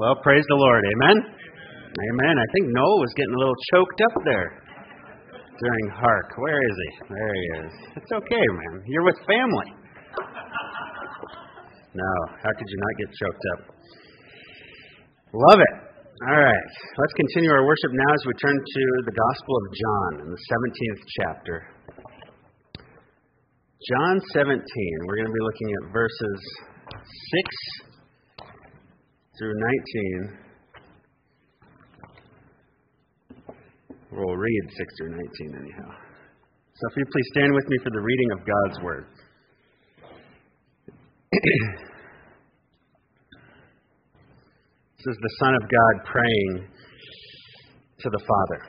Well, praise the Lord. Amen? Amen. I think Noah was getting a little choked up there during Hark. Where is he? There he is. It's okay, man. You're with family. No, how could you not get choked up? Love it. All right. Let's continue our worship now as we turn to the Gospel of John in the 17th chapter. John 17. We're going to be looking at verses 6 through 19. We'll read 6 through 19 anyhow. So if you please stand with me for the reading of God's Word. this is the Son of God praying to the Father.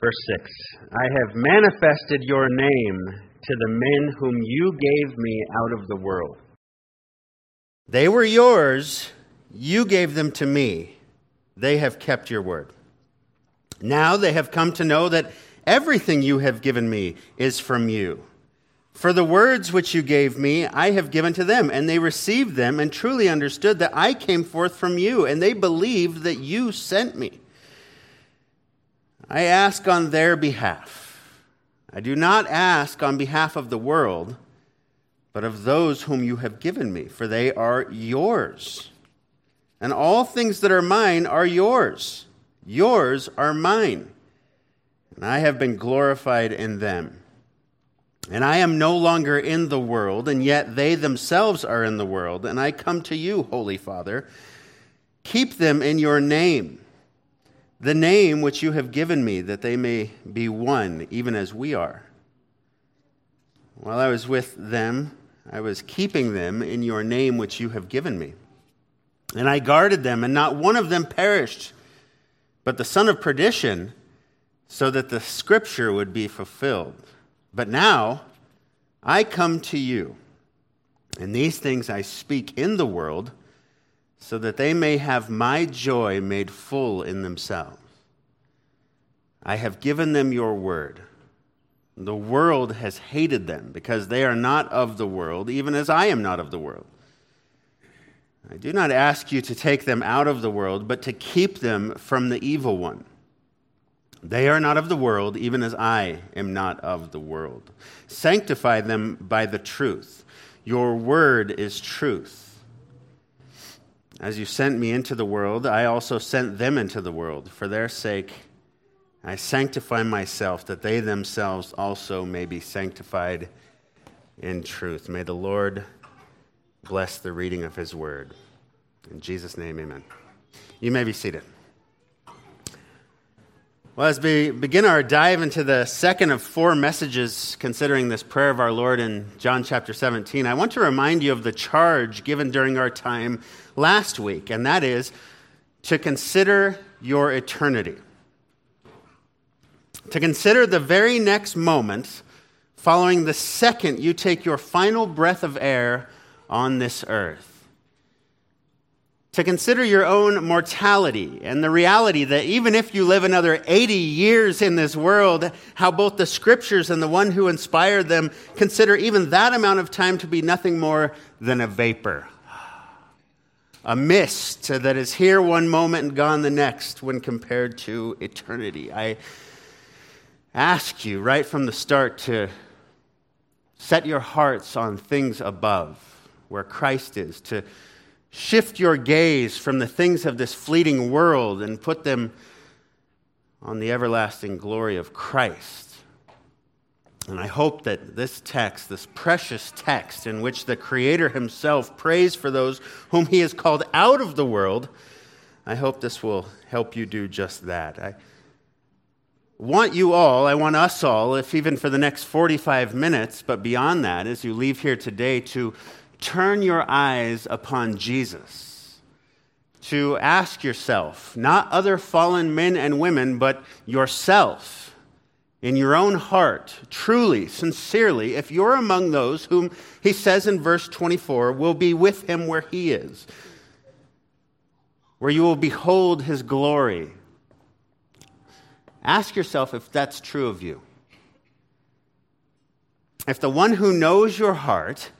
Verse 6 I have manifested your name to the men whom you gave me out of the world. They were yours you gave them to me. They have kept your word. Now they have come to know that everything you have given me is from you. For the words which you gave me, I have given to them, and they received them and truly understood that I came forth from you, and they believed that you sent me. I ask on their behalf. I do not ask on behalf of the world, but of those whom you have given me, for they are yours and all things that are mine are yours. Yours are mine. And I have been glorified in them. And I am no longer in the world, and yet they themselves are in the world. And I come to you, Holy Father. Keep them in your name, the name which you have given me, that they may be one, even as we are. While I was with them, I was keeping them in your name which you have given me. And I guarded them, and not one of them perished, but the son of perdition, so that the scripture would be fulfilled. But now I come to you, and these things I speak in the world, so that they may have my joy made full in themselves. I have given them your word. The world has hated them because they are not of the world, even as I am not of the world. I do not ask you to take them out of the world, but to keep them from the evil one. They are not of the world, even as I am not of the world. Sanctify them by the truth. Your word is truth. As you sent me into the world, I also sent them into the world. For their sake, I sanctify myself, that they themselves also may be sanctified in truth. May the Lord bless the reading of his word. In Jesus' name, amen. You may be seated. Well, as we begin our dive into the second of four messages considering this prayer of our Lord in John chapter 17, I want to remind you of the charge given during our time last week, and that is to consider your eternity. To consider the very next moment following the second you take your final breath of air on this earth. To consider your own mortality and the reality that even if you live another 80 years in this world, how both the scriptures and the one who inspired them consider even that amount of time to be nothing more than a vapor. A mist that is here one moment and gone the next when compared to eternity. I ask you right from the start to set your hearts on things above where Christ is, to shift your gaze from the things of this fleeting world and put them on the everlasting glory of Christ. And I hope that this text, this precious text in which the Creator Himself prays for those whom He has called out of the world, I hope this will help you do just that. I want you all, I want us all, if even for the next 45 minutes, but beyond that, as you leave here today, to turn your eyes upon Jesus, to ask yourself, not other fallen men and women, but yourself, in your own heart, truly, sincerely, if you're among those whom he says in verse 24 will be with him where he is, where you will behold his glory. Ask yourself if that's true of you. If the one who knows your heart,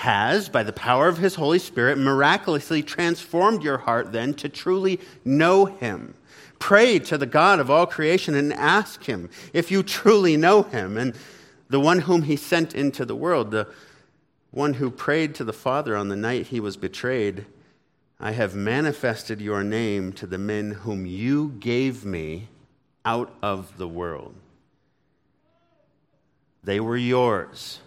has, by the power of his Holy Spirit, miraculously transformed your heart then to truly know him. Pray to the God of all creation and ask him if you truly know him and the one whom he sent into the world, the one who prayed to the Father on the night he was betrayed. I have manifested your name to the men whom you gave me out of the world. They were yours.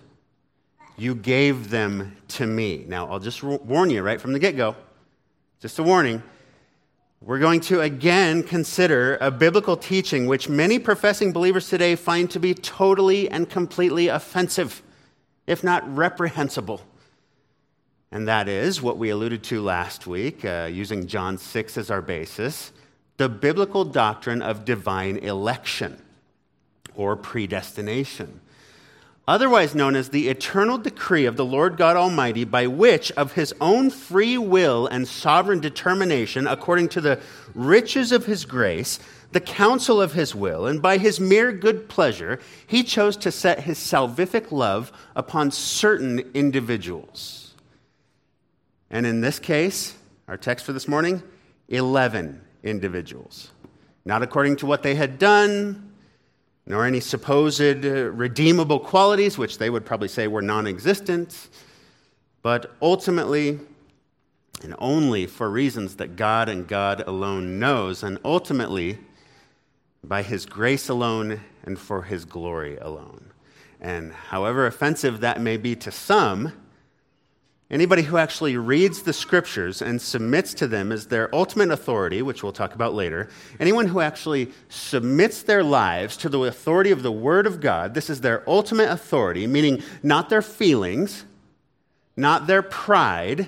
You gave them to me. Now, I'll just warn you right from the get go, just a warning. We're going to again consider a biblical teaching which many professing believers today find to be totally and completely offensive, if not reprehensible. And that is what we alluded to last week, uh, using John 6 as our basis the biblical doctrine of divine election or predestination otherwise known as the eternal decree of the Lord God Almighty, by which, of his own free will and sovereign determination, according to the riches of his grace, the counsel of his will, and by his mere good pleasure, he chose to set his salvific love upon certain individuals. And in this case, our text for this morning 11 individuals. Not according to what they had done, nor any supposed uh, redeemable qualities, which they would probably say were non existent, but ultimately, and only for reasons that God and God alone knows, and ultimately by His grace alone and for His glory alone. And however offensive that may be to some, Anybody who actually reads the scriptures and submits to them as their ultimate authority, which we'll talk about later, anyone who actually submits their lives to the authority of the Word of God, this is their ultimate authority, meaning not their feelings, not their pride,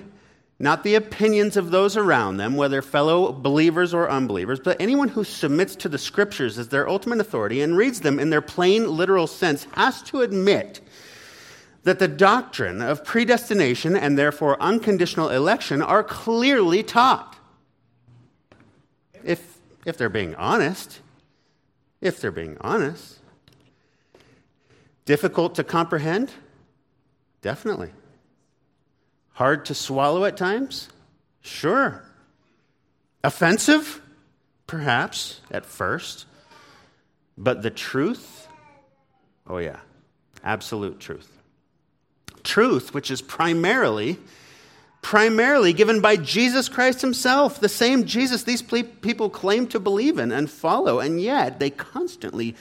not the opinions of those around them, whether fellow believers or unbelievers, but anyone who submits to the scriptures as their ultimate authority and reads them in their plain literal sense has to admit that the doctrine of predestination and therefore unconditional election are clearly taught. If, if they're being honest, if they're being honest. Difficult to comprehend? Definitely. Hard to swallow at times? Sure. Offensive? Perhaps at first. But the truth? Oh, yeah. Absolute truth truth, which is primarily primarily given by Jesus Christ himself, the same Jesus these people claim to believe in and follow, and yet they constantly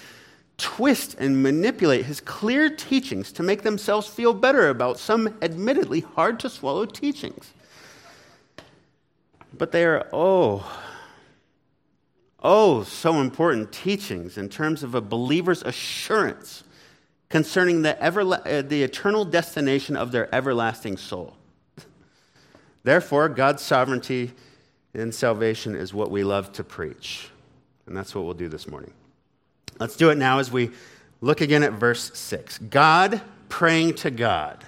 twist and manipulate his clear teachings to make themselves feel better about some admittedly hard to swallow teachings. But they are, oh, oh, so important teachings in terms of a believer's assurance concerning the, uh, the eternal destination of their everlasting soul. Therefore, God's sovereignty in salvation is what we love to preach. And that's what we'll do this morning. Let's do it now as we look again at verse 6. God praying to God.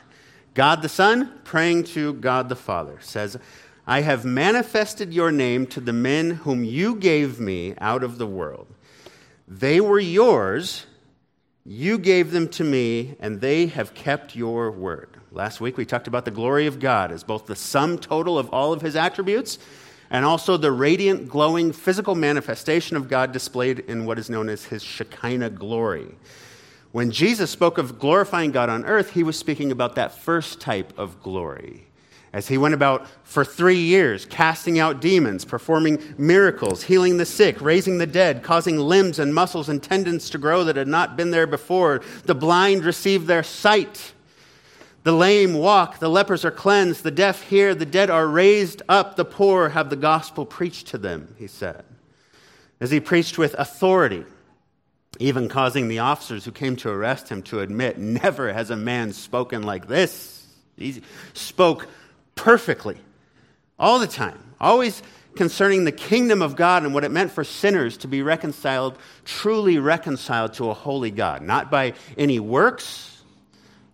God the Son praying to God the Father says, I have manifested your name to the men whom you gave me out of the world. They were yours you gave them to me, and they have kept your word. Last week we talked about the glory of God as both the sum total of all of his attributes and also the radiant, glowing physical manifestation of God displayed in what is known as his Shekinah glory. When Jesus spoke of glorifying God on earth, he was speaking about that first type of glory as he went about for three years, casting out demons, performing miracles, healing the sick, raising the dead, causing limbs and muscles and tendons to grow that had not been there before. The blind receive their sight. The lame walk, the lepers are cleansed, the deaf hear, the dead are raised up, the poor have the gospel preached to them, he said. As he preached with authority, even causing the officers who came to arrest him to admit, Never has a man spoken like this. He spoke perfectly, all the time, always concerning the kingdom of God and what it meant for sinners to be reconciled, truly reconciled to a holy God, not by any works,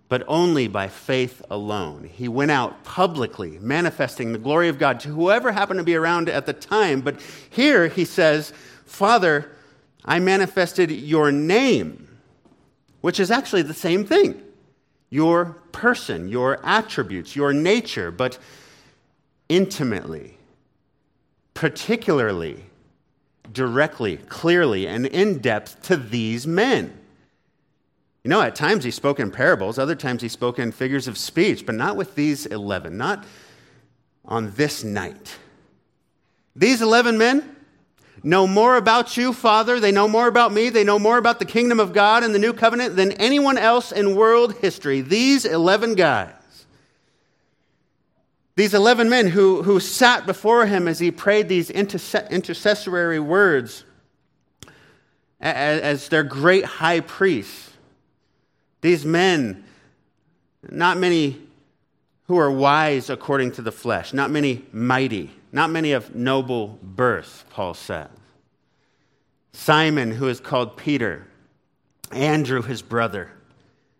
but only by faith alone. He went out publicly manifesting the glory of God to whoever happened to be around at the time. But here he says, Father, I manifested your name, which is actually the same thing your person, your attributes, your nature, but intimately, particularly, directly, clearly, and in depth to these men. You know, at times he spoke in parables, other times he spoke in figures of speech, but not with these 11, not on this night. These 11 men know more about you, Father. They know more about me. They know more about the kingdom of God and the new covenant than anyone else in world history. These 11 guys. These 11 men who, who sat before him as he prayed these intercessory words as, as their great high priest. These men, not many who are wise according to the flesh, not many mighty, not many of noble birth, Paul says. Simon, who is called Peter, Andrew, his brother,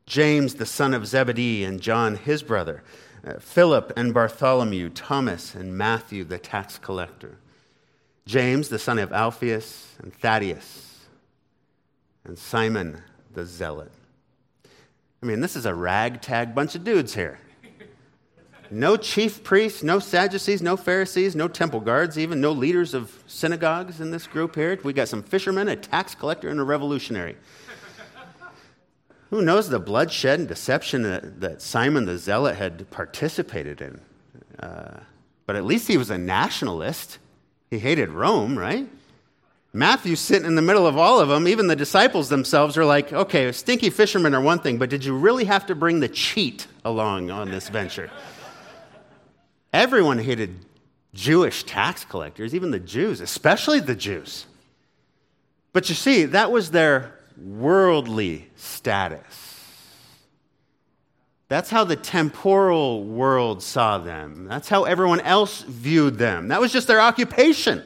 James, the son of Zebedee, and John, his brother, uh, Philip and Bartholomew, Thomas and Matthew, the tax collector, James, the son of Alphaeus, and Thaddeus, and Simon the zealot. I mean, this is a ragtag bunch of dudes here. No chief priests, no Sadducees, no Pharisees, no temple guards, even no leaders of synagogues in this group here. We got some fishermen, a tax collector, and a revolutionary. Who knows the bloodshed and deception that, that Simon the Zealot had participated in? Uh, but at least he was a nationalist. He hated Rome, right? Matthew's sitting in the middle of all of them. Even the disciples themselves are like, okay, stinky fishermen are one thing, but did you really have to bring the cheat along on this venture? Everyone hated Jewish tax collectors, even the Jews, especially the Jews. But you see, that was their worldly status. That's how the temporal world saw them. That's how everyone else viewed them. That was just their occupation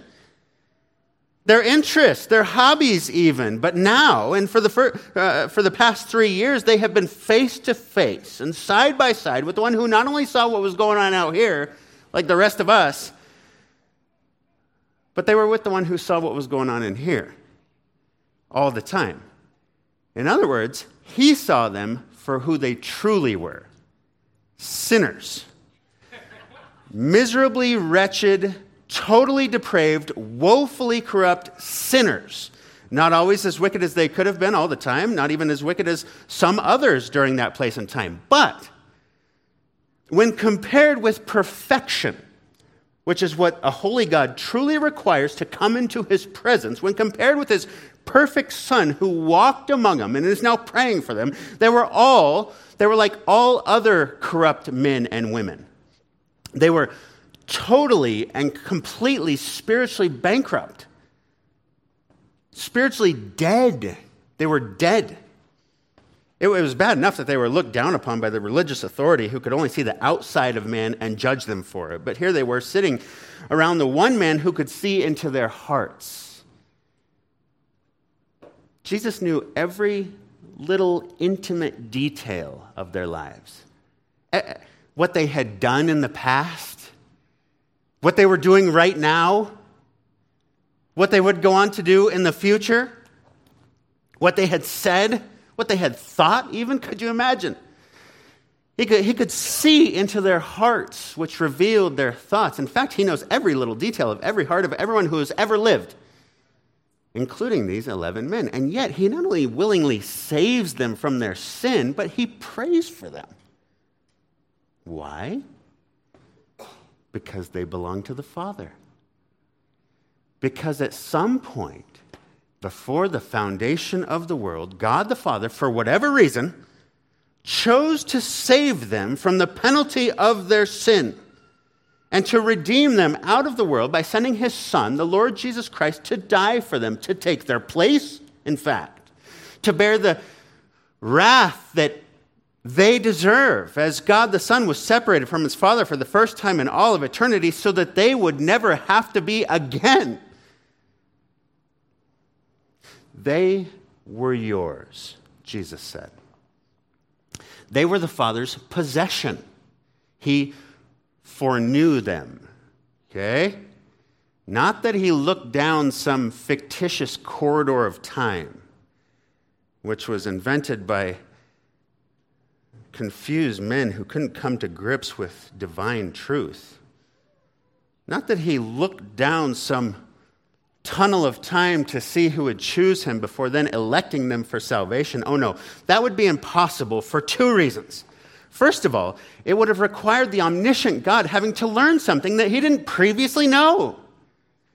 their interests, their hobbies, even. But now, and for the, fir- uh, for the past three years, they have been face to face and side by side with the one who not only saw what was going on out here, like the rest of us, but they were with the one who saw what was going on in here all the time. In other words, he saw them for who they truly were sinners, miserably wretched totally depraved, woefully corrupt sinners. Not always as wicked as they could have been all the time, not even as wicked as some others during that place and time. But when compared with perfection, which is what a holy God truly requires to come into his presence, when compared with his perfect son who walked among them and is now praying for them, they were all, they were like all other corrupt men and women. They were totally and completely spiritually bankrupt, spiritually dead. They were dead. It was bad enough that they were looked down upon by the religious authority who could only see the outside of man and judge them for it. But here they were sitting around the one man who could see into their hearts. Jesus knew every little intimate detail of their lives, eh, eh, what they had done in the past, what they were doing right now, what they would go on to do in the future, what they had said, what they had thought, even. Could you imagine? He could, he could see into their hearts, which revealed their thoughts. In fact, he knows every little detail of every heart of everyone who has ever lived, including these 11 men. And yet, he not only willingly saves them from their sin, but he prays for them. Why? Because they belong to the Father. Because at some point, before the foundation of the world, God the Father, for whatever reason, chose to save them from the penalty of their sin and to redeem them out of the world by sending his Son, the Lord Jesus Christ, to die for them, to take their place, in fact, to bear the wrath that they deserve, as God the Son was separated from his Father for the first time in all of eternity, so that they would never have to be again. They were yours, Jesus said. They were the Father's possession. He foreknew them. Okay? Not that he looked down some fictitious corridor of time, which was invented by confused men who couldn't come to grips with divine truth. Not that he looked down some tunnel of time to see who would choose him before then electing them for salvation. Oh no, that would be impossible for two reasons. First of all, it would have required the omniscient God having to learn something that he didn't previously know.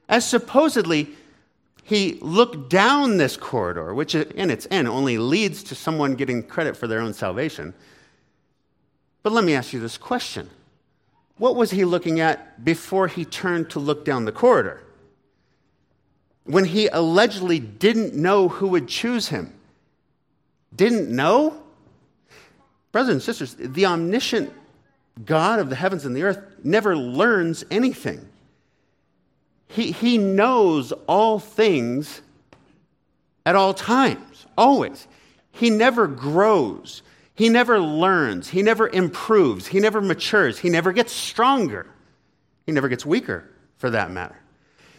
As supposedly he looked down this corridor, which in its end only leads to someone getting credit for their own salvation. But let me ask you this question What was he looking at before he turned to look down the corridor? When he allegedly didn't know who would choose him? Didn't know? Brothers and sisters, the omniscient God of the heavens and the earth never learns anything. He, he knows all things at all times, always. He never grows. He never learns. He never improves. He never matures. He never gets stronger. He never gets weaker, for that matter.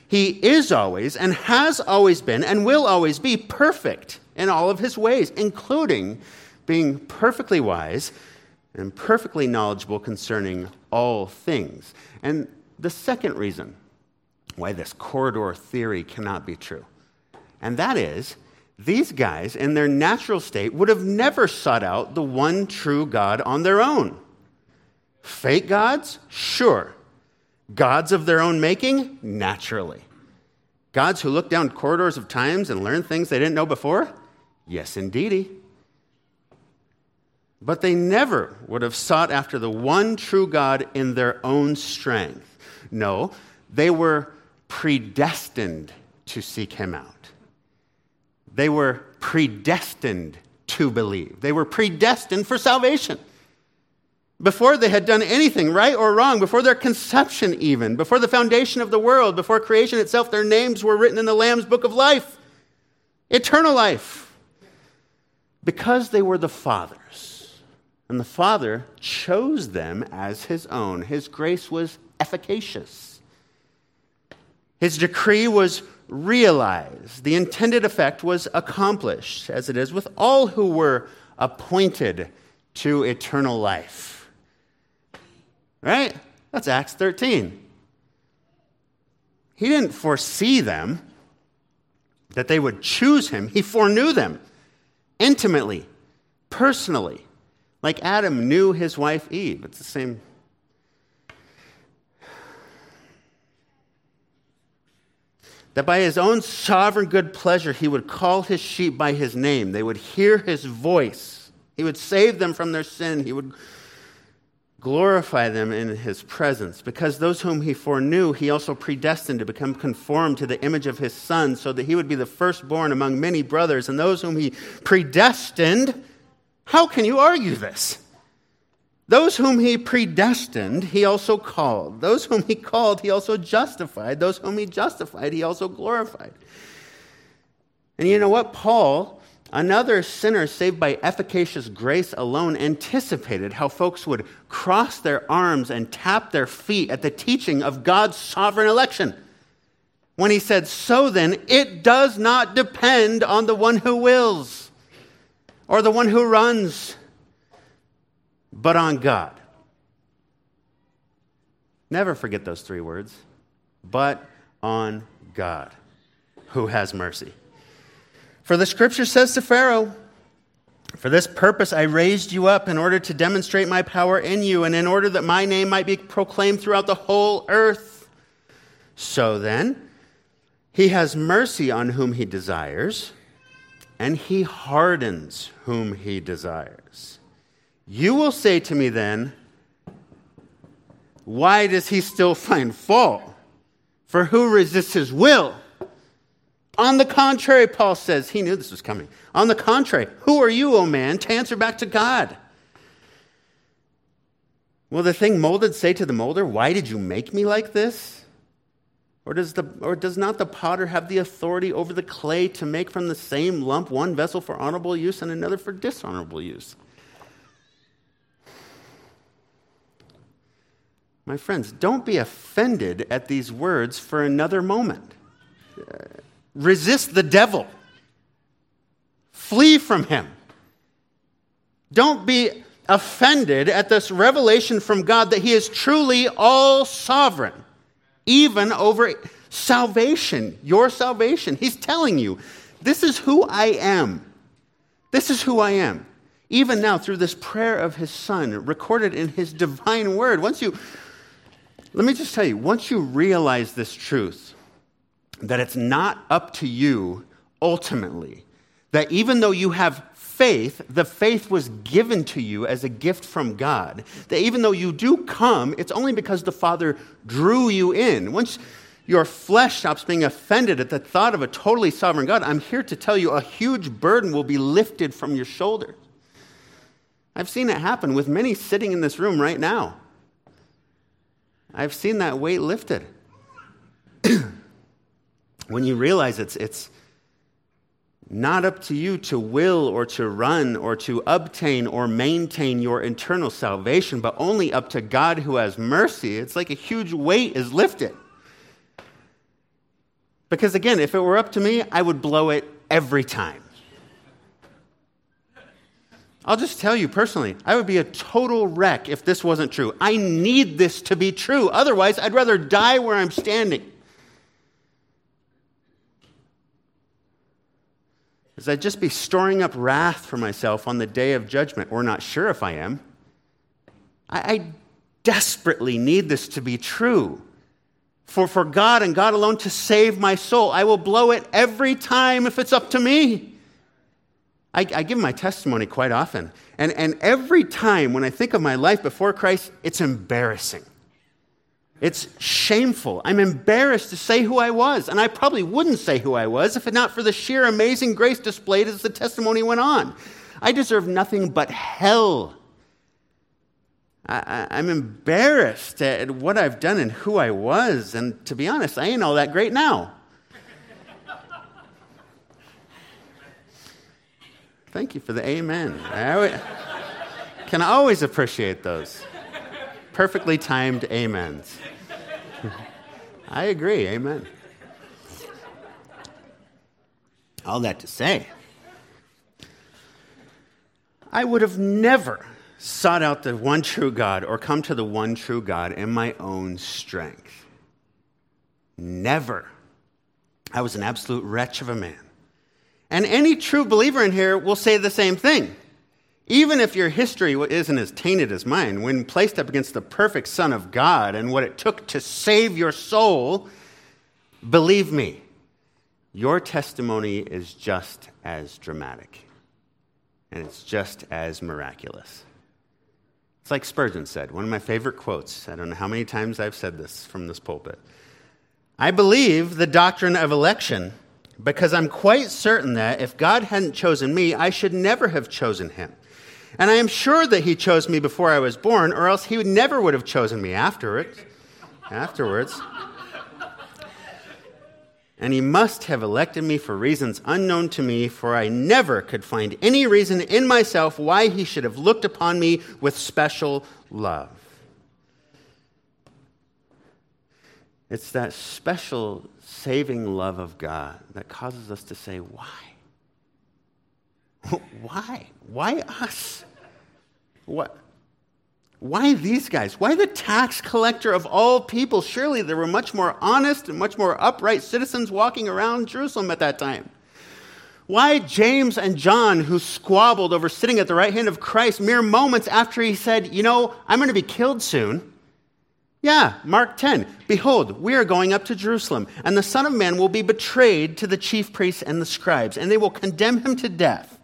He is always and has always been and will always be perfect in all of his ways, including being perfectly wise and perfectly knowledgeable concerning all things. And the second reason why this corridor theory cannot be true, and that is these guys, in their natural state, would have never sought out the one true God on their own. Fake gods? Sure. Gods of their own making? Naturally. Gods who look down corridors of times and learn things they didn't know before? Yes, indeedy. But they never would have sought after the one true God in their own strength. No, they were predestined to seek him out. They were predestined to believe. They were predestined for salvation. Before they had done anything right or wrong, before their conception, even, before the foundation of the world, before creation itself, their names were written in the Lamb's book of life, eternal life. Because they were the Father's. And the Father chose them as his own. His grace was efficacious. His decree was realized. The intended effect was accomplished, as it is with all who were appointed to eternal life. Right? That's Acts 13. He didn't foresee them, that they would choose him. He foreknew them intimately, personally, like Adam knew his wife Eve. It's the same that by his own sovereign good pleasure he would call his sheep by his name. They would hear his voice. He would save them from their sin. He would glorify them in his presence. Because those whom he foreknew, he also predestined to become conformed to the image of his son, so that he would be the firstborn among many brothers. And those whom he predestined, how can you argue this? Those whom he predestined, he also called. Those whom he called, he also justified. Those whom he justified, he also glorified. And you know what? Paul, another sinner saved by efficacious grace alone, anticipated how folks would cross their arms and tap their feet at the teaching of God's sovereign election. When he said, So then, it does not depend on the one who wills or the one who runs but on God. Never forget those three words. But on God, who has mercy. For the scripture says to Pharaoh, For this purpose I raised you up in order to demonstrate my power in you, and in order that my name might be proclaimed throughout the whole earth. So then, he has mercy on whom he desires, and he hardens whom he desires. You will say to me then, Why does he still find fault? For who resists his will? On the contrary, Paul says, he knew this was coming. On the contrary, who are you, O oh man, to answer back to God? Will the thing molded say to the molder, Why did you make me like this? Or does, the, or does not the potter have the authority over the clay to make from the same lump one vessel for honorable use and another for dishonorable use? My friends, don't be offended at these words for another moment. Resist the devil, flee from him. Don't be offended at this revelation from God that He is truly all sovereign, even over salvation, your salvation. He's telling you, this is who I am. This is who I am. Even now, through this prayer of His Son, recorded in His divine word. Once you, let me just tell you, once you realize this truth, that it's not up to you ultimately, that even though you have faith, the faith was given to you as a gift from God. That even though you do come, it's only because the Father drew you in. Once your flesh stops being offended at the thought of a totally sovereign God, I'm here to tell you a huge burden will be lifted from your shoulders. I've seen it happen with many sitting in this room right now. I've seen that weight lifted. when you realize it's, it's, not up to you to will or to run or to obtain or maintain your internal salvation, but only up to God who has mercy. It's like a huge weight is lifted. Because again, if it were up to me, I would blow it every time. I'll just tell you personally, I would be a total wreck if this wasn't true. I need this to be true. Otherwise, I'd rather die where I'm standing. is I'd just be storing up wrath for myself on the day of judgment, or not sure if I am. I, I desperately need this to be true. For, for God and God alone to save my soul. I will blow it every time if it's up to me. I, I give my testimony quite often. And, and every time when I think of my life before Christ, it's embarrassing. It's shameful. I'm embarrassed to say who I was, and I probably wouldn't say who I was if it not for the sheer amazing grace displayed as the testimony went on. I deserve nothing but hell. I, am embarrassed at what I've done and who I was, and to be honest, I ain't all that great now. Thank you for the amen. I can always appreciate those perfectly timed amens. I agree. Amen. All that to say, I would have never sought out the one true God or come to the one true God in my own strength. Never. I was an absolute wretch of a man. And any true believer in here will say the same thing. Even if your history isn't as tainted as mine, when placed up against the perfect Son of God and what it took to save your soul, believe me, your testimony is just as dramatic and it's just as miraculous. It's like Spurgeon said, one of my favorite quotes. I don't know how many times I've said this from this pulpit. I believe the doctrine of election because I'm quite certain that if God hadn't chosen me, I should never have chosen him. And I am sure that he chose me before I was born, or else he would never would have chosen me afterwards. Afterwards. And he must have elected me for reasons unknown to me, for I never could find any reason in myself why he should have looked upon me with special love. It's that special saving love of God that causes us to say, Why? Why? Why us? What? Why these guys? Why the tax collector of all people? Surely there were much more honest and much more upright citizens walking around Jerusalem at that time. Why James and John, who squabbled over sitting at the right hand of Christ mere moments after he said, You know, I'm going to be killed soon? Yeah, Mark 10. Behold, we are going up to Jerusalem, and the Son of Man will be betrayed to the chief priests and the scribes, and they will condemn him to death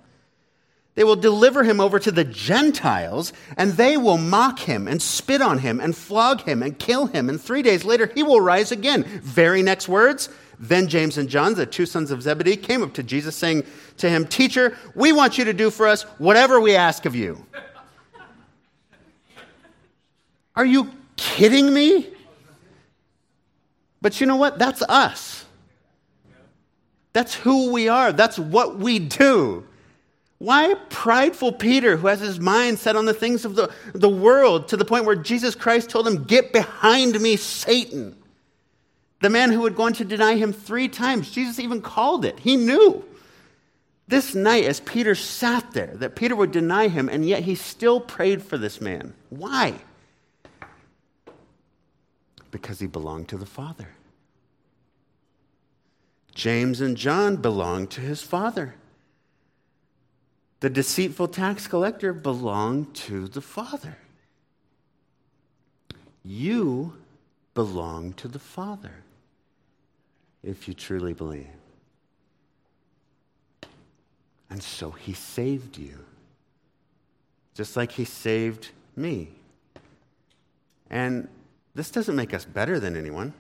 they will deliver him over to the Gentiles, and they will mock him and spit on him and flog him and kill him. And three days later, he will rise again. Very next words. Then James and John, the two sons of Zebedee, came up to Jesus, saying to him, Teacher, we want you to do for us whatever we ask of you. Are you kidding me? But you know what? That's us. That's who we are. That's what we do. Why prideful Peter, who has his mind set on the things of the, the world, to the point where Jesus Christ told him, Get behind me, Satan? The man who had gone to deny him three times. Jesus even called it. He knew. this night, as Peter sat there, that Peter would deny him, and yet he still prayed for this man. Why? Because he belonged to the Father. James and John belonged to his father. The deceitful tax collector belonged to the Father. You belong to the Father if you truly believe. And so he saved you, just like he saved me. And this doesn't make us better than anyone,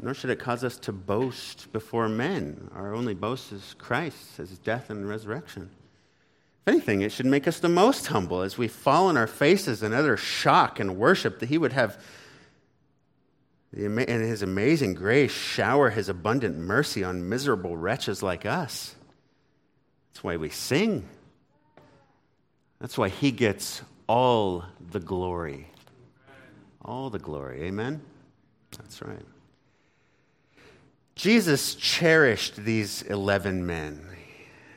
nor should it cause us to boast before men. Our only boast is Christ, his death and resurrection. If anything, it should make us the most humble as we fall on our faces in utter shock and worship that he would have in his amazing grace, shower his abundant mercy on miserable wretches like us. That's why we sing. That's why he gets all the glory. All the glory. Amen? That's right. Jesus cherished these 11 men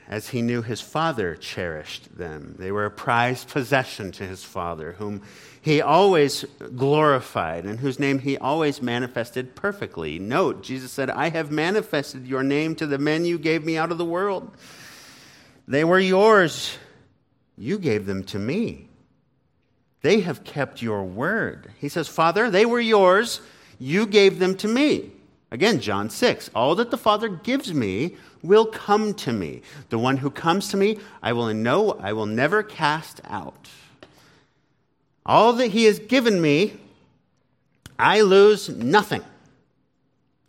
as he knew his father cherished them. They were a prized possession to his father, whom he always glorified and whose name he always manifested perfectly. Note, Jesus said, I have manifested your name to the men you gave me out of the world. They were yours. You gave them to me. They have kept your word. He says, Father, they were yours. You gave them to me. Again, John 6. All that the Father gives me will come to me. The one who comes to me, I will know, I will never cast out. All that he has given me, I lose nothing.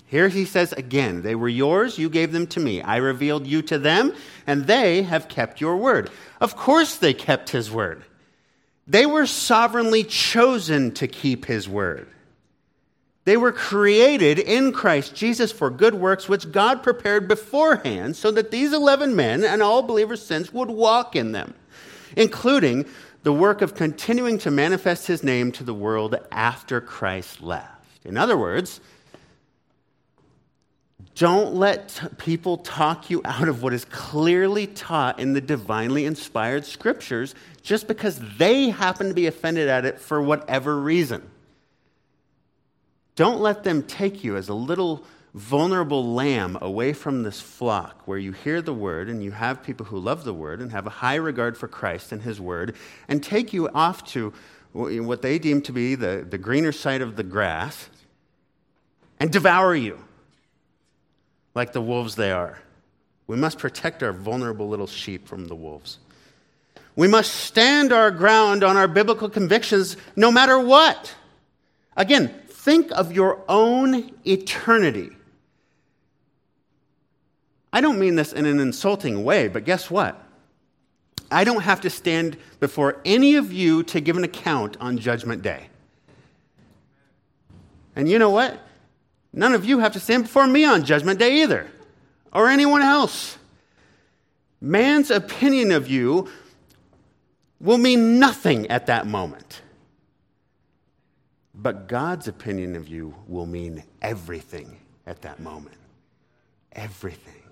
Here he says again, they were yours, you gave them to me. I revealed you to them, and they have kept your word. Of course, they kept his word. They were sovereignly chosen to keep his word. They were created in Christ Jesus for good works, which God prepared beforehand so that these 11 men and all believers since would walk in them, including the work of continuing to manifest his name to the world after Christ left. In other words, don't let people talk you out of what is clearly taught in the divinely inspired scriptures just because they happen to be offended at it for whatever reason. Don't let them take you as a little vulnerable lamb away from this flock where you hear the word and you have people who love the word and have a high regard for Christ and his word and take you off to what they deem to be the, the greener side of the grass and devour you like the wolves they are. We must protect our vulnerable little sheep from the wolves. We must stand our ground on our biblical convictions no matter what. Again, think of your own eternity. I don't mean this in an insulting way, but guess what? I don't have to stand before any of you to give an account on Judgment Day. And you know what? None of you have to stand before me on Judgment Day either, or anyone else. Man's opinion of you will mean nothing at that moment. But God's opinion of you will mean everything at that moment. Everything.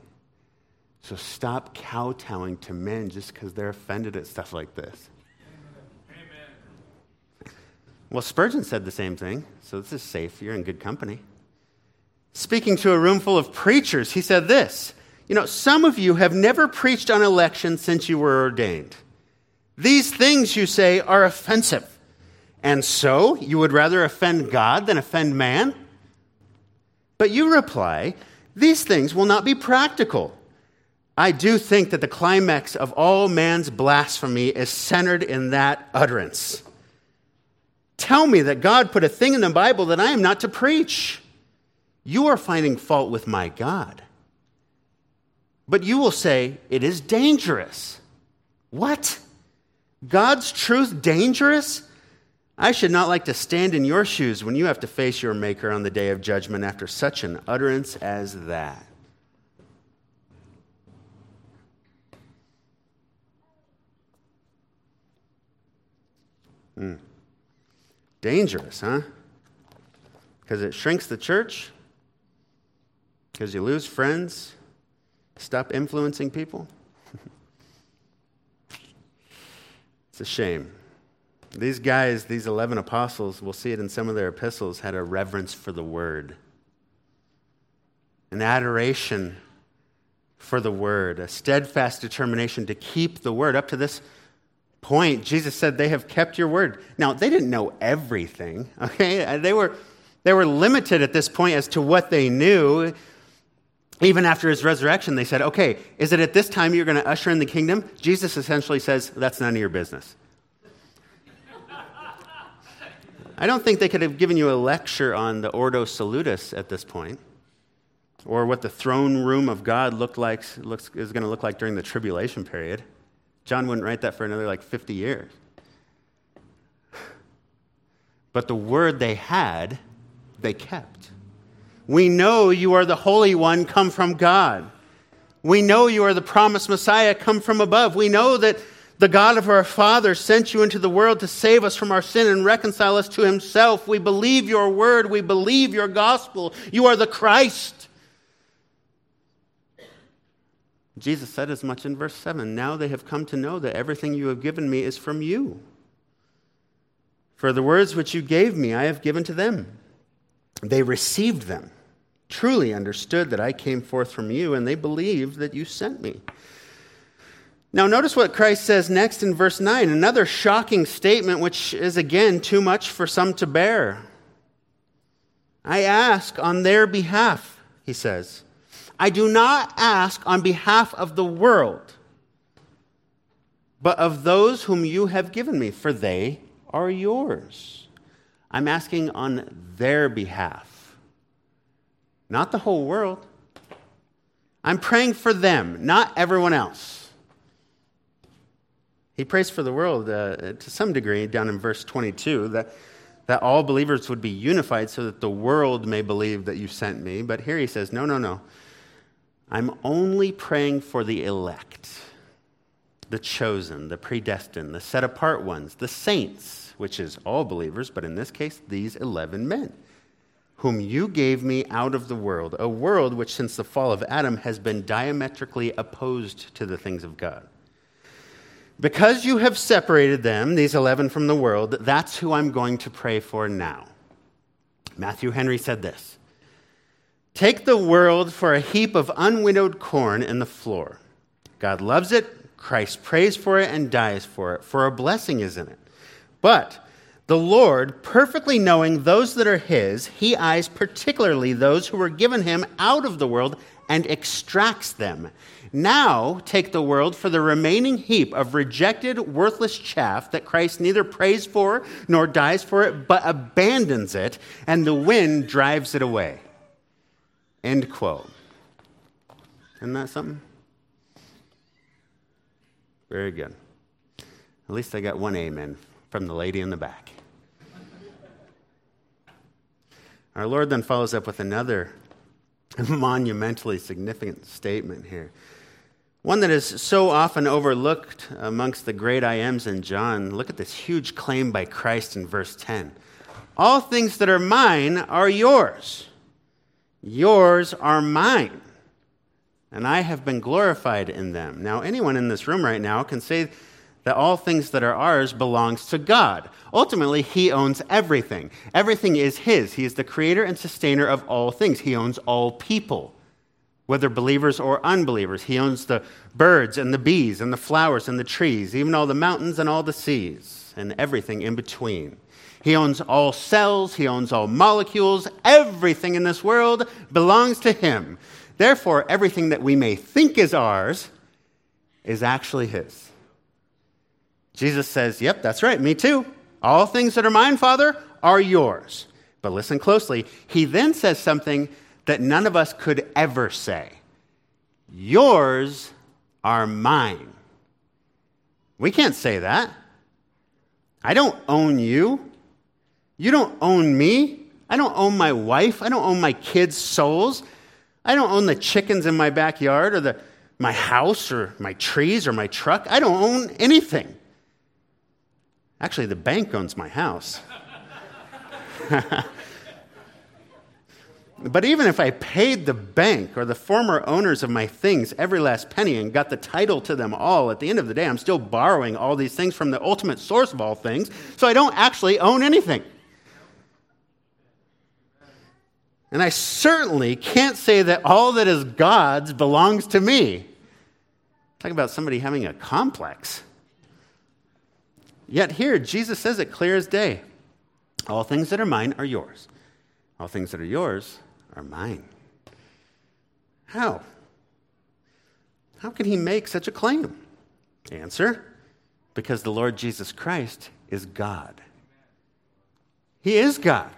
So stop kowtowing to men just because they're offended at stuff like this. Amen. Well, Spurgeon said the same thing, so this is safe. You're in good company. Speaking to a room full of preachers, he said this You know, some of you have never preached on election since you were ordained. These things, you say, are offensive. And so, you would rather offend God than offend man? But you reply, these things will not be practical. I do think that the climax of all man's blasphemy is centered in that utterance. Tell me that God put a thing in the Bible that I am not to preach. You are finding fault with my God. But you will say, it is dangerous. What? God's truth dangerous? I should not like to stand in your shoes when you have to face your Maker on the day of judgment after such an utterance as that. Mm. Dangerous, huh? Because it shrinks the church, because you lose friends, Stop influencing people? it's a shame. These guys, these 11 apostles, we'll see it in some of their epistles, had a reverence for the word, an adoration for the word, a steadfast determination to keep the word. Up to this point, Jesus said, They have kept your word. Now, they didn't know everything, okay? They were, they were limited at this point as to what they knew. Even after his resurrection, they said, Okay, is it at this time you're going to usher in the kingdom? Jesus essentially says, That's none of your business. I don't think they could have given you a lecture on the Ordo Salutis at this point, or what the throne room of God looked like, looks, is going to look like during the tribulation period. John wouldn't write that for another like 50 years. But the word they had, they kept. We know you are the Holy One come from God. We know you are the promised Messiah come from above. We know that the God of our Father sent you into the world to save us from our sin and reconcile us to himself. We believe your word. We believe your gospel. You are the Christ. Jesus said as much in verse 7 Now they have come to know that everything you have given me is from you. For the words which you gave me, I have given to them. They received them, truly understood that I came forth from you, and they believed that you sent me. Now, notice what Christ says next in verse 9, another shocking statement, which is again too much for some to bear. I ask on their behalf, he says. I do not ask on behalf of the world, but of those whom you have given me, for they are yours. I'm asking on their behalf, not the whole world. I'm praying for them, not everyone else. He prays for the world uh, to some degree down in verse 22 that, that all believers would be unified so that the world may believe that you sent me. But here he says, no, no, no. I'm only praying for the elect, the chosen, the predestined, the set apart ones, the saints, which is all believers, but in this case, these 11 men, whom you gave me out of the world, a world which since the fall of Adam has been diametrically opposed to the things of God. Because you have separated them, these 11 from the world, that's who I'm going to pray for now. Matthew Henry said this Take the world for a heap of unwinnowed corn in the floor. God loves it, Christ prays for it and dies for it, for a blessing is in it. But the Lord, perfectly knowing those that are his, he eyes particularly those who were given him out of the world and extracts them now take the world for the remaining heap of rejected, worthless chaff that Christ neither prays for nor dies for it, but abandons it, and the wind drives it away. End quote. Isn't that something? Very good. At least I got one amen from the lady in the back. Our Lord then follows up with another monumentally significant statement here. One that is so often overlooked amongst the great I ams in John. Look at this huge claim by Christ in verse 10. All things that are mine are yours. Yours are mine. And I have been glorified in them. Now, anyone in this room right now can say that all things that are ours belongs to God. Ultimately, he owns everything. Everything is his. He is the creator and sustainer of all things. He owns all people whether believers or unbelievers. He owns the birds and the bees and the flowers and the trees, even all the mountains and all the seas and everything in between. He owns all cells, he owns all molecules, everything in this world belongs to him. Therefore, everything that we may think is ours is actually his. Jesus says, Yep, that's right, me too. All things that are mine, Father, are yours. But listen closely. He then says something that none of us could ever say. Yours are mine. We can't say that. I don't own you. You don't own me. I don't own my wife. I don't own my kids' souls. I don't own the chickens in my backyard or the, my house or my trees or my truck. I don't own anything. Actually, the bank owns my house. But even if I paid the bank or the former owners of my things every last penny and got the title to them all, at the end of the day, I'm still borrowing all these things from the ultimate source of all things, so I don't actually own anything. And I certainly can't say that all that is God's belongs to me. Talk about somebody having a complex. Yet here, Jesus says it clear as day all things that are mine are yours. All things that are yours are mine. How? How can he make such a claim? Answer because the Lord Jesus Christ is God. He is God.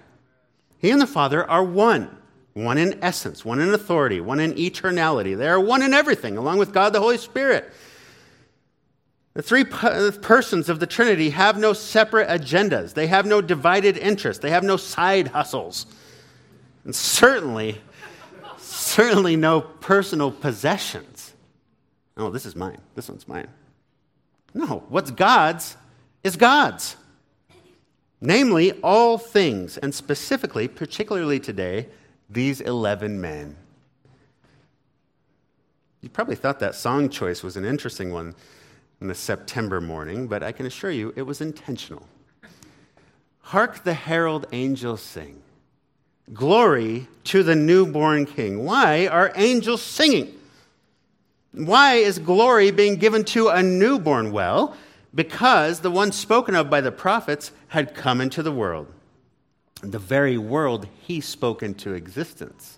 He and the Father are one one in essence, one in authority, one in eternality. They are one in everything, along with God the Holy Spirit. The three uh, persons of the Trinity have no separate agendas, they have no divided interests, they have no side hustles. And certainly, certainly no personal possessions. Oh, this is mine. This one's mine. No, what's God's is God's. Namely, all things, and specifically, particularly today, these 11 men. You probably thought that song choice was an interesting one in the September morning, but I can assure you it was intentional. Hark the herald angels sing. Glory to the newborn king. Why are angels singing? Why is glory being given to a newborn? Well, because the one spoken of by the prophets had come into the world, the very world he spoke into existence.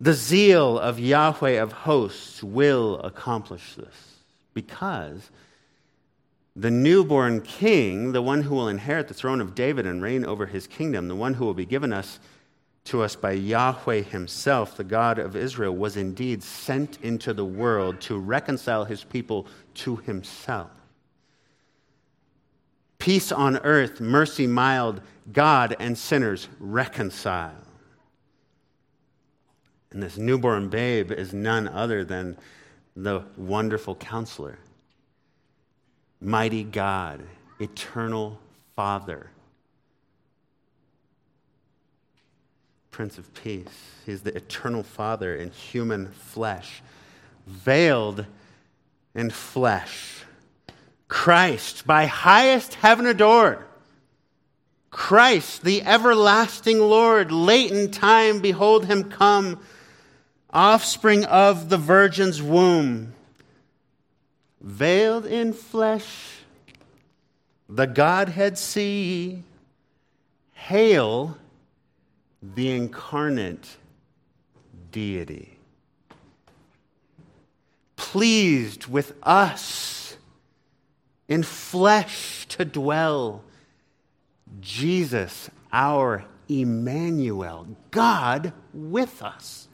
The zeal of Yahweh of hosts will accomplish this because the newborn king, the one who will inherit the throne of David and reign over his kingdom, the one who will be given us to us by Yahweh himself, the God of Israel, was indeed sent into the world to reconcile his people to himself. Peace on earth, mercy mild, God and sinners reconcile. And this newborn babe is none other than the wonderful counselor, mighty God, eternal Father Prince of Peace. He's the eternal Father in human flesh, veiled in flesh. Christ, by highest heaven adored. Christ, the everlasting Lord, late in time, behold him come, offspring of the Virgin's womb, veiled in flesh, the Godhead see. Hail the incarnate deity. Pleased with us in flesh to dwell. Jesus, our Emmanuel, God with us.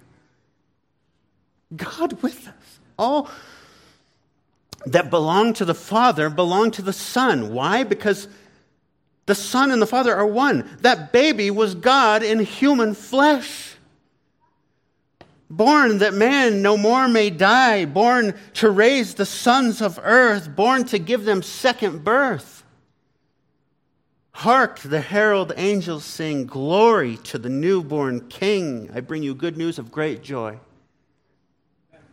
God with us. All that belong to the Father belong to the Son. Why? Because the Son and the Father are one. That baby was God in human flesh. Born that man no more may die, born to raise the sons of earth, born to give them second birth. Hark, the herald angels sing, Glory to the newborn King. I bring you good news of great joy.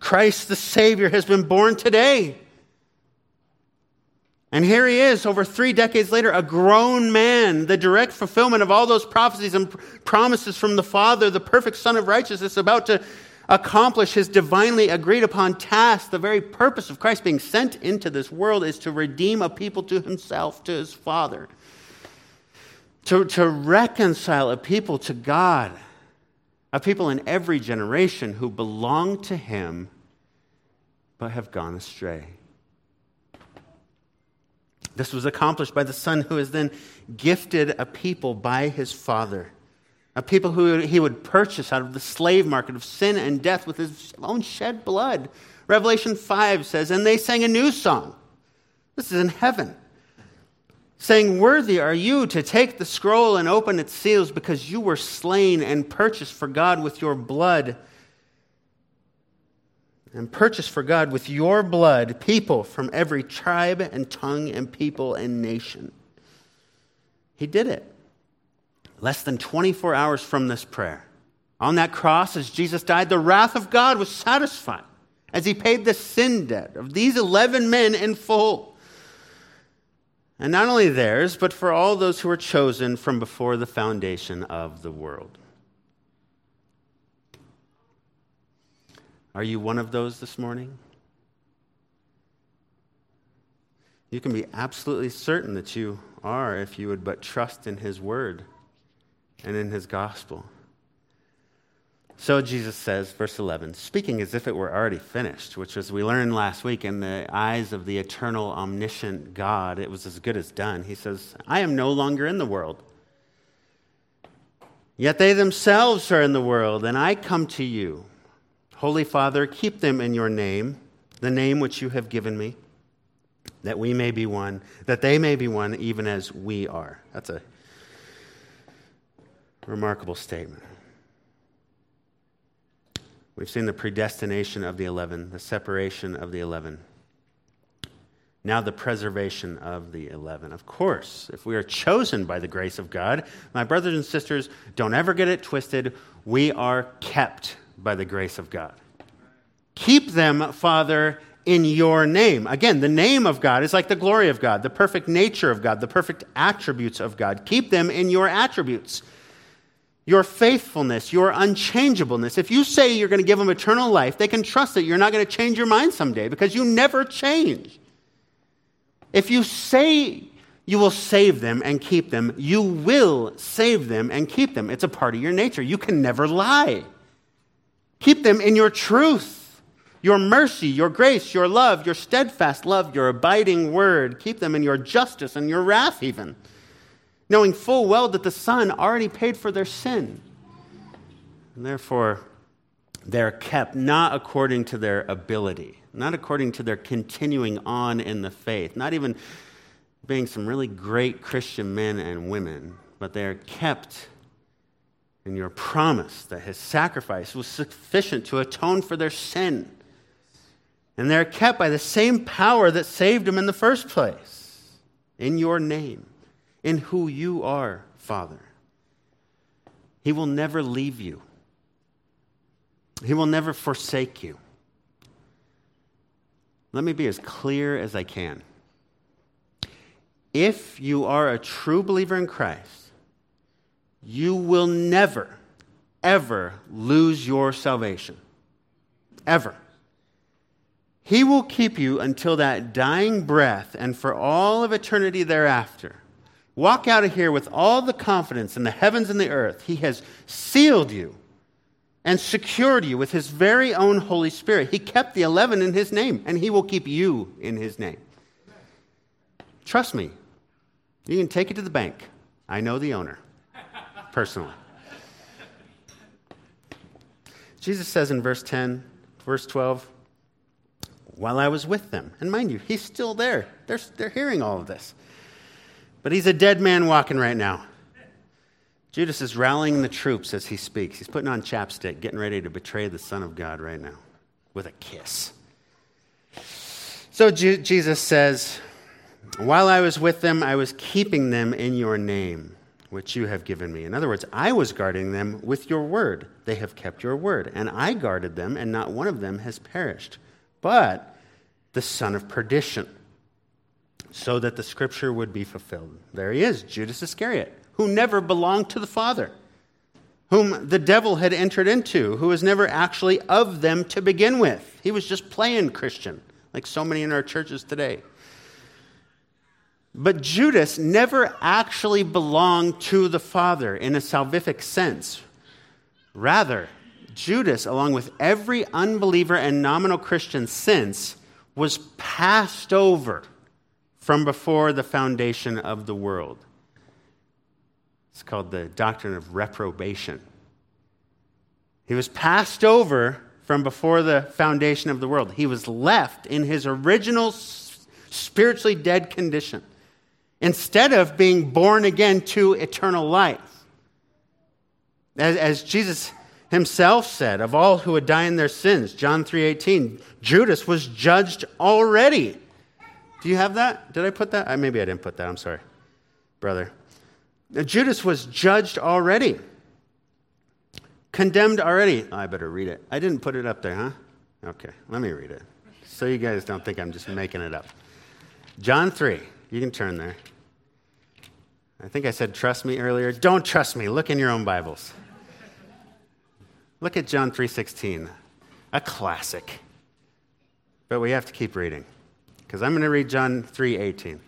Christ the Savior has been born today. And here he is, over three decades later, a grown man, the direct fulfillment of all those prophecies and promises from the Father, the perfect Son of righteousness, about to accomplish his divinely agreed upon task. The very purpose of Christ being sent into this world is to redeem a people to himself, to his Father, to, to reconcile a people to God, a people in every generation who belong to him but have gone astray. This was accomplished by the Son, who is then gifted a people by his Father. a people who he would purchase out of the slave market of sin and death with his own shed blood. Revelation 5 says, And they sang a new song. This is in heaven. Saying, Worthy are you to take the scroll and open its seals because you were slain and purchased for God with your blood. And purchased for God with your blood people from every tribe and tongue and people and nation. He did it less than 24 hours from this prayer. On that cross, as Jesus died, the wrath of God was satisfied as he paid the sin debt of these 11 men in full. And not only theirs, but for all those who were chosen from before the foundation of the world. Are you one of those this morning? You can be absolutely certain that you are if you would but trust in his word and in his gospel. So Jesus says, verse 11, speaking as if it were already finished, which as we learned last week, in the eyes of the eternal, omniscient God, it was as good as done. He says, I am no longer in the world. Yet they themselves are in the world, and I come to you. Holy Father, keep them in your name, the name which you have given me, that we may be one, that they may be one, even as we are. That's a Remarkable statement. We've seen the predestination of the 11, the separation of the 11. Now, the preservation of the 11. Of course, if we are chosen by the grace of God, my brothers and sisters, don't ever get it twisted. We are kept by the grace of God. Keep them, Father, in your name. Again, the name of God is like the glory of God, the perfect nature of God, the perfect attributes of God. Keep them in your attributes your faithfulness, your unchangeableness. If you say you're going to give them eternal life, they can trust that you're not going to change your mind someday because you never change. If you say you will save them and keep them, you will save them and keep them. It's a part of your nature. You can never lie. Keep them in your truth, your mercy, your grace, your love, your steadfast love, your abiding word. Keep them in your justice and your wrath, even knowing full well that the Son already paid for their sin. And therefore, they're kept not according to their ability, not according to their continuing on in the faith, not even being some really great Christian men and women, but they are kept in your promise that his sacrifice was sufficient to atone for their sin. And they're kept by the same power that saved them in the first place, in your name in who you are, Father. He will never leave you, He will never forsake you. Let me be as clear as I can. If you are a true believer in Christ, you will never, ever lose your salvation. Ever. He will keep you until that dying breath and for all of eternity thereafter. Walk out of here with all the confidence in the heavens and the earth. He has sealed you and secured you with his very own Holy Spirit. He kept the 11 in his name, and he will keep you in his name. Trust me, you can take it to the bank. I know the owner personally. Jesus says in verse 10, verse 12, while I was with them, and mind you, he's still there. They're, they're hearing all of this. But he's a dead man walking right now. Judas is rallying the troops as he speaks. He's putting on chapstick, getting ready to betray the Son of God right now with a kiss. So Jesus says, While I was with them, I was keeping them in your name, which you have given me. In other words, I was guarding them with your word. They have kept your word. And I guarded them, and not one of them has perished. But the son of perdition so that the scripture would be fulfilled. There he is, Judas Iscariot, who never belonged to the Father, whom the devil had entered into, who was never actually of them to begin with. He was just playing Christian, like so many in our churches today. But Judas never actually belonged to the Father in a salvific sense. Rather, Judas, along with every unbeliever and nominal Christian since, was passed over from before the foundation of the world. It's called the doctrine of reprobation. He was passed over from before the foundation of the world. He was left in his original spiritually dead condition instead of being born again to eternal life. As, as Jesus himself said, of all who would die in their sins, John 3:18, Judas was judged already. Do you have that? Did I put that? Uh, maybe I didn't put that. I'm sorry, brother. Now, Judas was judged already. Condemned already. Oh, I better read it. I didn't put it up there, huh? Okay, let me read it. So you guys don't think I'm just making it up. John 3. You can turn there. I think I said trust me earlier. Don't trust me. Look in your own Bibles. Look at John 3:16. A classic. But we have to keep reading because I'm going to read John 3:18.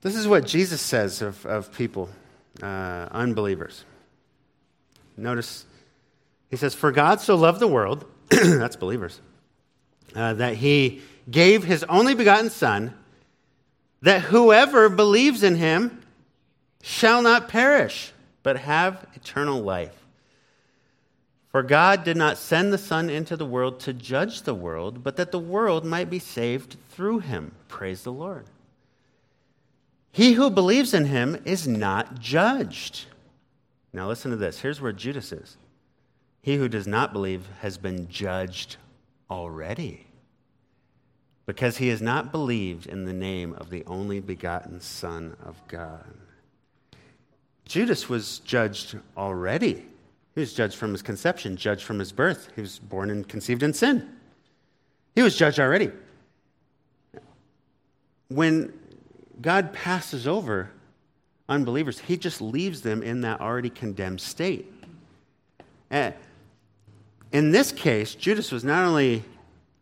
This is what Jesus says of, of people, uh, unbelievers. Notice he says, For God so loved the world, that's believers, uh, that he gave his only begotten Son that whoever believes in him shall not perish, but have eternal life. For God did not send the Son into the world to judge the world, but that the world might be saved through him. Praise the Lord. He who believes in him is not judged. Now, listen to this. Here's where Judas is. He who does not believe has been judged already because he has not believed in the name of the only begotten Son of God. Judas was judged already. He was judged from his conception, judged from his birth. He was born and conceived in sin. He was judged already. When God passes over unbelievers, he just leaves them in that already condemned state. Eh, in this case, Judas was not only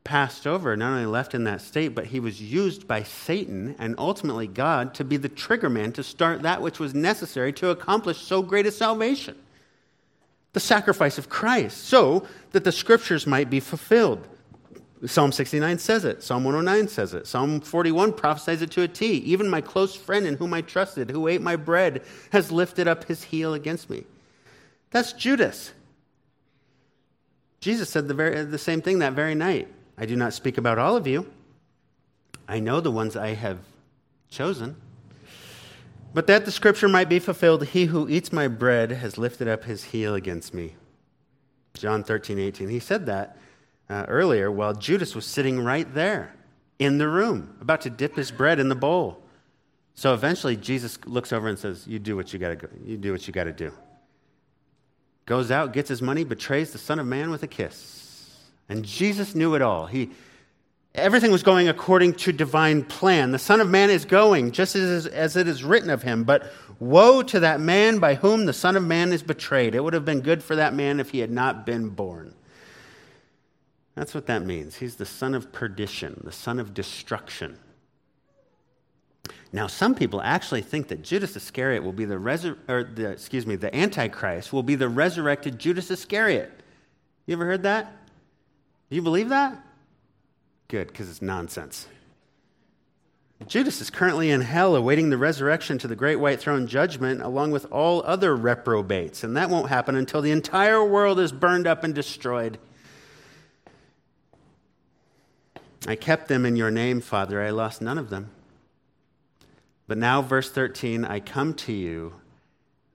passed over, not only left in that state, but he was used by Satan and ultimately God to be the trigger man to start that which was necessary to accomplish so great a salvation the sacrifice of Christ, so that the scriptures might be fulfilled. Psalm 69 says it. Psalm 109 says it. Psalm 41 prophesies it to a T. Even my close friend in whom I trusted, who ate my bread, has lifted up his heel against me. That's Judas. Jesus said the, very, the same thing that very night. I do not speak about all of you. I know the ones I have chosen. But that the scripture might be fulfilled, he who eats my bread has lifted up his heel against me. John 13, 18. He said that uh, earlier while Judas was sitting right there in the room, about to dip his bread in the bowl. So eventually Jesus looks over and says, You do what you gotta go. You do what you gotta do. Goes out, gets his money, betrays the Son of Man with a kiss. And Jesus knew it all. He, everything was going according to divine plan. The Son of Man is going, just as, as it is written of him. But woe to that man by whom the Son of Man is betrayed. It would have been good for that man if he had not been born. That's what that means. He's the son of perdition, the son of destruction. Now, some people actually think that Judas Iscariot will be the, resur- or the excuse me, the Antichrist will be the resurrected Judas Iscariot. You ever heard that? Do you believe that? Good, because it's nonsense. Judas is currently in hell awaiting the resurrection to the great white throne judgment along with all other reprobates, and that won't happen until the entire world is burned up and destroyed. I kept them in your name, Father. I lost none of them. But now, verse 13, I come to you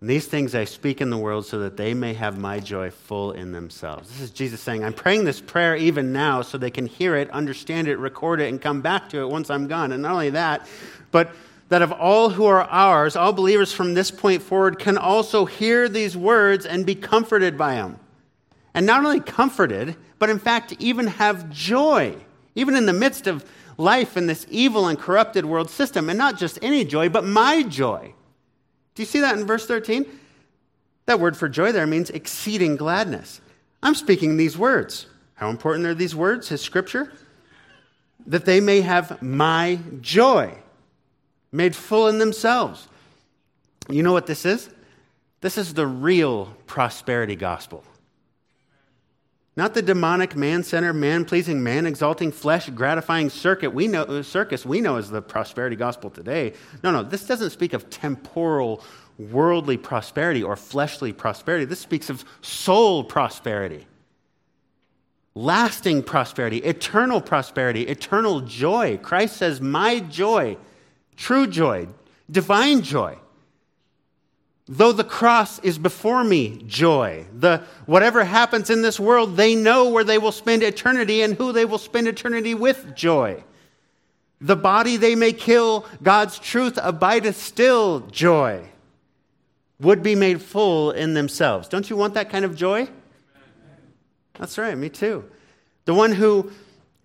and these things I speak in the world so that they may have my joy full in themselves. This is Jesus saying, I'm praying this prayer even now so they can hear it, understand it, record it, and come back to it once I'm gone. And not only that, but that of all who are ours, all believers from this point forward can also hear these words and be comforted by them. And not only comforted, but in fact, even have joy, even in the midst of life in this evil and corrupted world system. And not just any joy, but my joy. Do you see that in verse 13? That word for joy there means exceeding gladness. I'm speaking these words. How important are these words, his scripture? That they may have my joy made full in themselves. You know what this is? This is the real prosperity gospel. Not the demonic, man centered, man pleasing, man exalting, flesh gratifying circuit we know, circus we know as the prosperity gospel today. No, no, this doesn't speak of temporal, worldly prosperity or fleshly prosperity. This speaks of soul prosperity, lasting prosperity, eternal prosperity, eternal joy. Christ says, My joy, true joy, divine joy Though the cross is before me, joy. The whatever happens in this world, they know where they will spend eternity and who they will spend eternity with, joy. The body they may kill, God's truth abideth still, joy. Would be made full in themselves. Don't you want that kind of joy? That's right, me too. The one who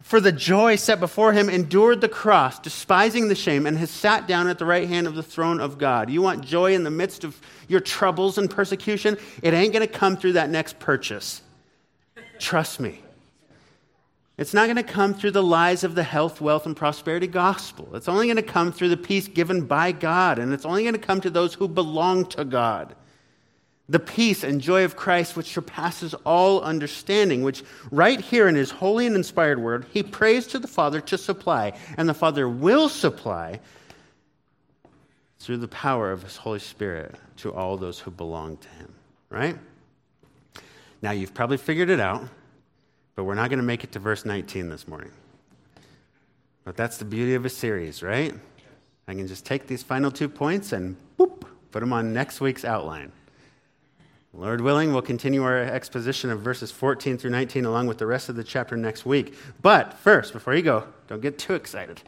for the joy set before him, endured the cross, despising the shame, and has sat down at the right hand of the throne of God. You want joy in the midst of your troubles and persecution? It ain't going to come through that next purchase. Trust me. It's not going to come through the lies of the health, wealth, and prosperity gospel. It's only going to come through the peace given by God, and it's only going to come to those who belong to God the peace and joy of Christ, which surpasses all understanding, which right here in his holy and inspired word, he prays to the Father to supply, and the Father will supply through the power of his Holy Spirit to all those who belong to him, right? Now, you've probably figured it out, but we're not going to make it to verse 19 this morning. But that's the beauty of a series, right? I can just take these final two points and boop, put them on next week's outline. Lord willing, we'll continue our exposition of verses 14 through 19 along with the rest of the chapter next week. But first, before you go, don't get too excited.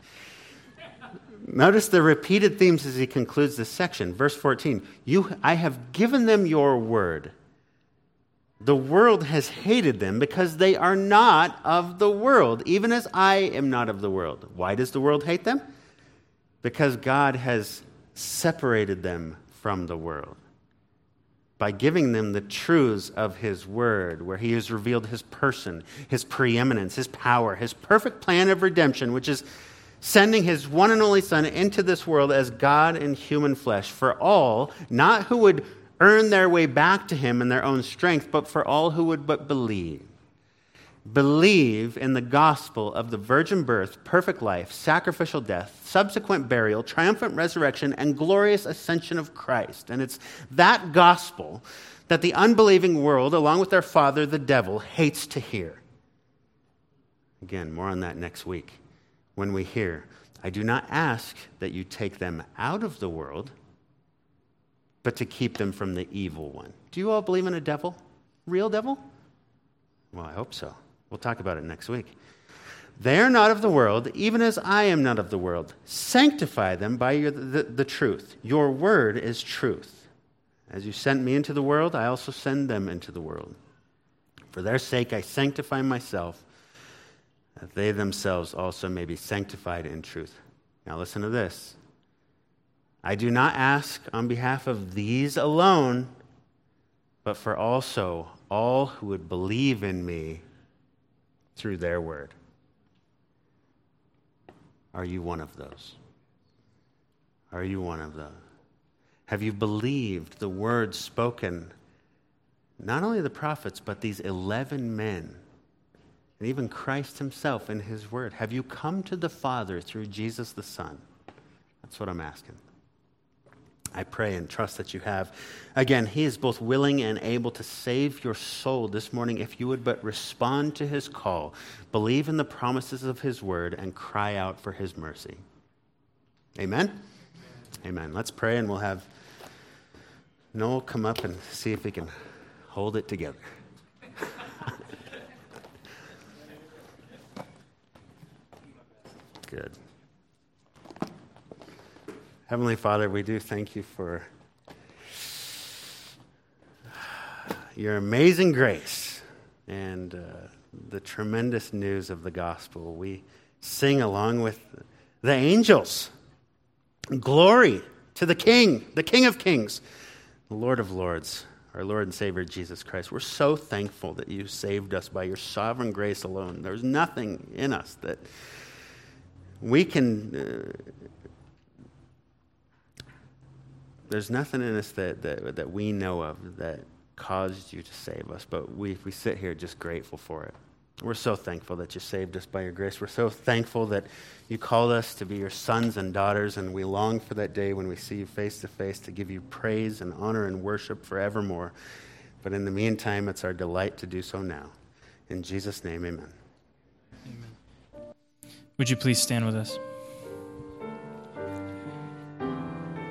Notice the repeated themes as he concludes this section. Verse 14 you, I have given them your word. The world has hated them because they are not of the world, even as I am not of the world. Why does the world hate them? Because God has separated them from the world by giving them the truths of His Word, where He has revealed His person, His preeminence, His power, His perfect plan of redemption, which is sending His one and only Son into this world as God in human flesh for all, not who would earn their way back to Him in their own strength, but for all who would but believe believe in the gospel of the virgin birth, perfect life, sacrificial death, subsequent burial, triumphant resurrection, and glorious ascension of Christ. And it's that gospel that the unbelieving world, along with their father, the devil, hates to hear. Again, more on that next week when we hear, I do not ask that you take them out of the world, but to keep them from the evil one. Do you all believe in a devil? Real devil? Well, I hope so. We'll talk about it next week. They are not of the world, even as I am not of the world. Sanctify them by your, the, the truth. Your word is truth. As you sent me into the world, I also send them into the world. For their sake, I sanctify myself, that they themselves also may be sanctified in truth. Now, listen to this. I do not ask on behalf of these alone, but for also all who would believe in me through their word. Are you one of those? Are you one of those? Have you believed the words spoken, not only the prophets, but these 11 men, and even Christ himself in his word? Have you come to the Father through Jesus the Son? That's what I'm asking. I pray and trust that you have. Again, He is both willing and able to save your soul this morning if you would but respond to His call, believe in the promises of His word, and cry out for His mercy. Amen? Amen. Amen. Let's pray and we'll have Noel come up and see if he can hold it together. Good. Heavenly Father, we do thank you for your amazing grace and uh, the tremendous news of the gospel. We sing along with the angels. Glory to the King, the King of Kings, the Lord of Lords, our Lord and Savior Jesus Christ. We're so thankful that you saved us by your sovereign grace alone. There's nothing in us that we can. Uh, there's nothing in us that, that, that we know of that caused you to save us, but we, we sit here just grateful for it. We're so thankful that you saved us by your grace. We're so thankful that you called us to be your sons and daughters, and we long for that day when we see you face to face to give you praise and honor and worship forevermore. But in the meantime, it's our delight to do so now. In Jesus' name, amen. Amen. Would you please stand with us?